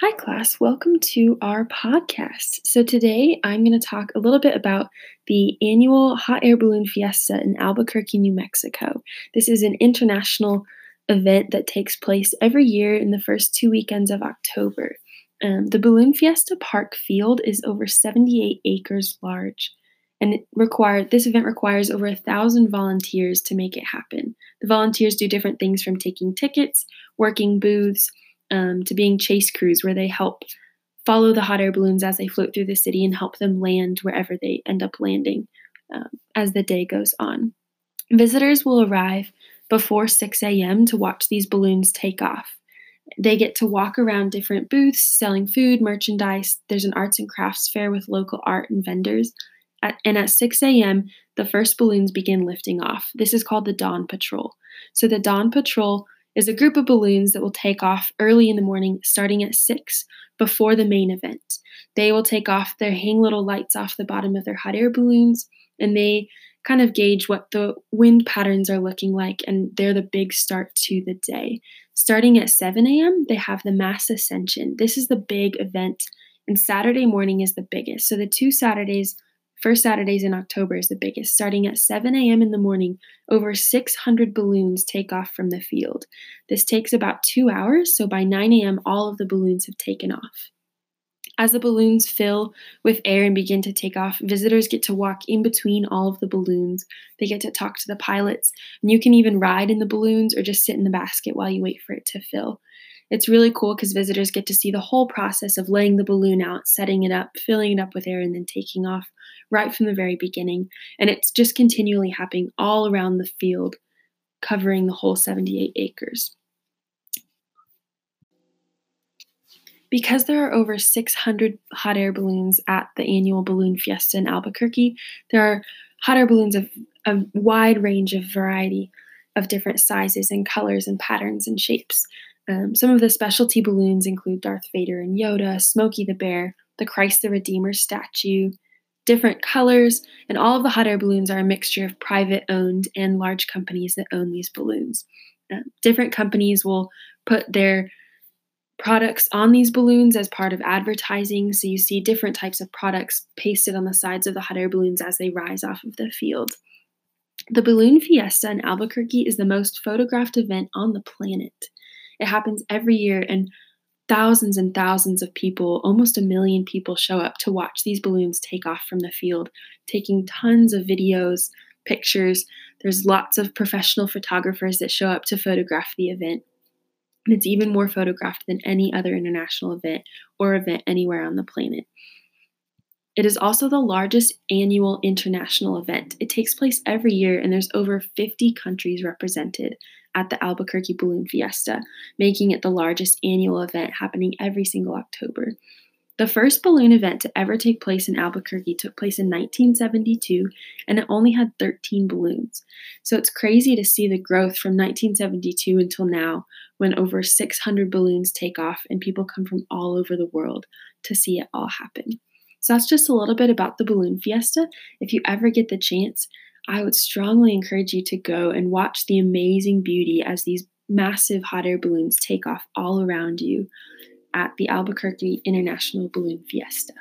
Hi, class. Welcome to our podcast. So, today I'm going to talk a little bit about the annual Hot Air Balloon Fiesta in Albuquerque, New Mexico. This is an international event that takes place every year in the first two weekends of October. Um, the Balloon Fiesta Park field is over 78 acres large, and it required this event requires over a thousand volunteers to make it happen. The volunteers do different things from taking tickets, working booths um, to being chase crews where they help follow the hot air balloons as they float through the city and help them land wherever they end up landing um, as the day goes on. Visitors will arrive before 6 a.m. to watch these balloons take off. They get to walk around different booths selling food, merchandise. There's an arts and crafts fair with local art and vendors. At, and at 6 a.m., the first balloons begin lifting off. This is called the Dawn Patrol. So the Dawn Patrol is a group of balloons that will take off early in the morning, starting at 6 before the main event. They will take off, they hang little lights off the bottom of their hot air balloons, and they kind of gauge what the wind patterns are looking like, and they're the big start to the day. Starting at 7 a.m., they have the Mass Ascension. This is the big event, and Saturday morning is the biggest. So the two Saturdays First Saturdays in October is the biggest. Starting at 7 a.m. in the morning, over 600 balloons take off from the field. This takes about two hours, so by 9 a.m., all of the balloons have taken off. As the balloons fill with air and begin to take off, visitors get to walk in between all of the balloons. They get to talk to the pilots, and you can even ride in the balloons or just sit in the basket while you wait for it to fill. It's really cool because visitors get to see the whole process of laying the balloon out, setting it up, filling it up with air, and then taking off right from the very beginning. And it's just continually happening all around the field, covering the whole 78 acres. Because there are over 600 hot air balloons at the annual Balloon Fiesta in Albuquerque, there are hot air balloons of a wide range of variety of different sizes and colors and patterns and shapes. Um, some of the specialty balloons include Darth Vader and Yoda, Smokey the Bear, the Christ the Redeemer statue, different colors, and all of the hot air balloons are a mixture of private owned and large companies that own these balloons. Uh, different companies will put their products on these balloons as part of advertising, so you see different types of products pasted on the sides of the hot air balloons as they rise off of the field. The Balloon Fiesta in Albuquerque is the most photographed event on the planet. It happens every year, and thousands and thousands of people, almost a million people, show up to watch these balloons take off from the field, taking tons of videos, pictures. There's lots of professional photographers that show up to photograph the event. And it's even more photographed than any other international event or event anywhere on the planet. It is also the largest annual international event. It takes place every year, and there's over 50 countries represented at the Albuquerque Balloon Fiesta, making it the largest annual event happening every single October. The first balloon event to ever take place in Albuquerque took place in 1972, and it only had 13 balloons. So it's crazy to see the growth from 1972 until now, when over 600 balloons take off and people come from all over the world to see it all happen. So that's just a little bit about the Balloon Fiesta. If you ever get the chance, I would strongly encourage you to go and watch the amazing beauty as these massive hot air balloons take off all around you at the Albuquerque International Balloon Fiesta.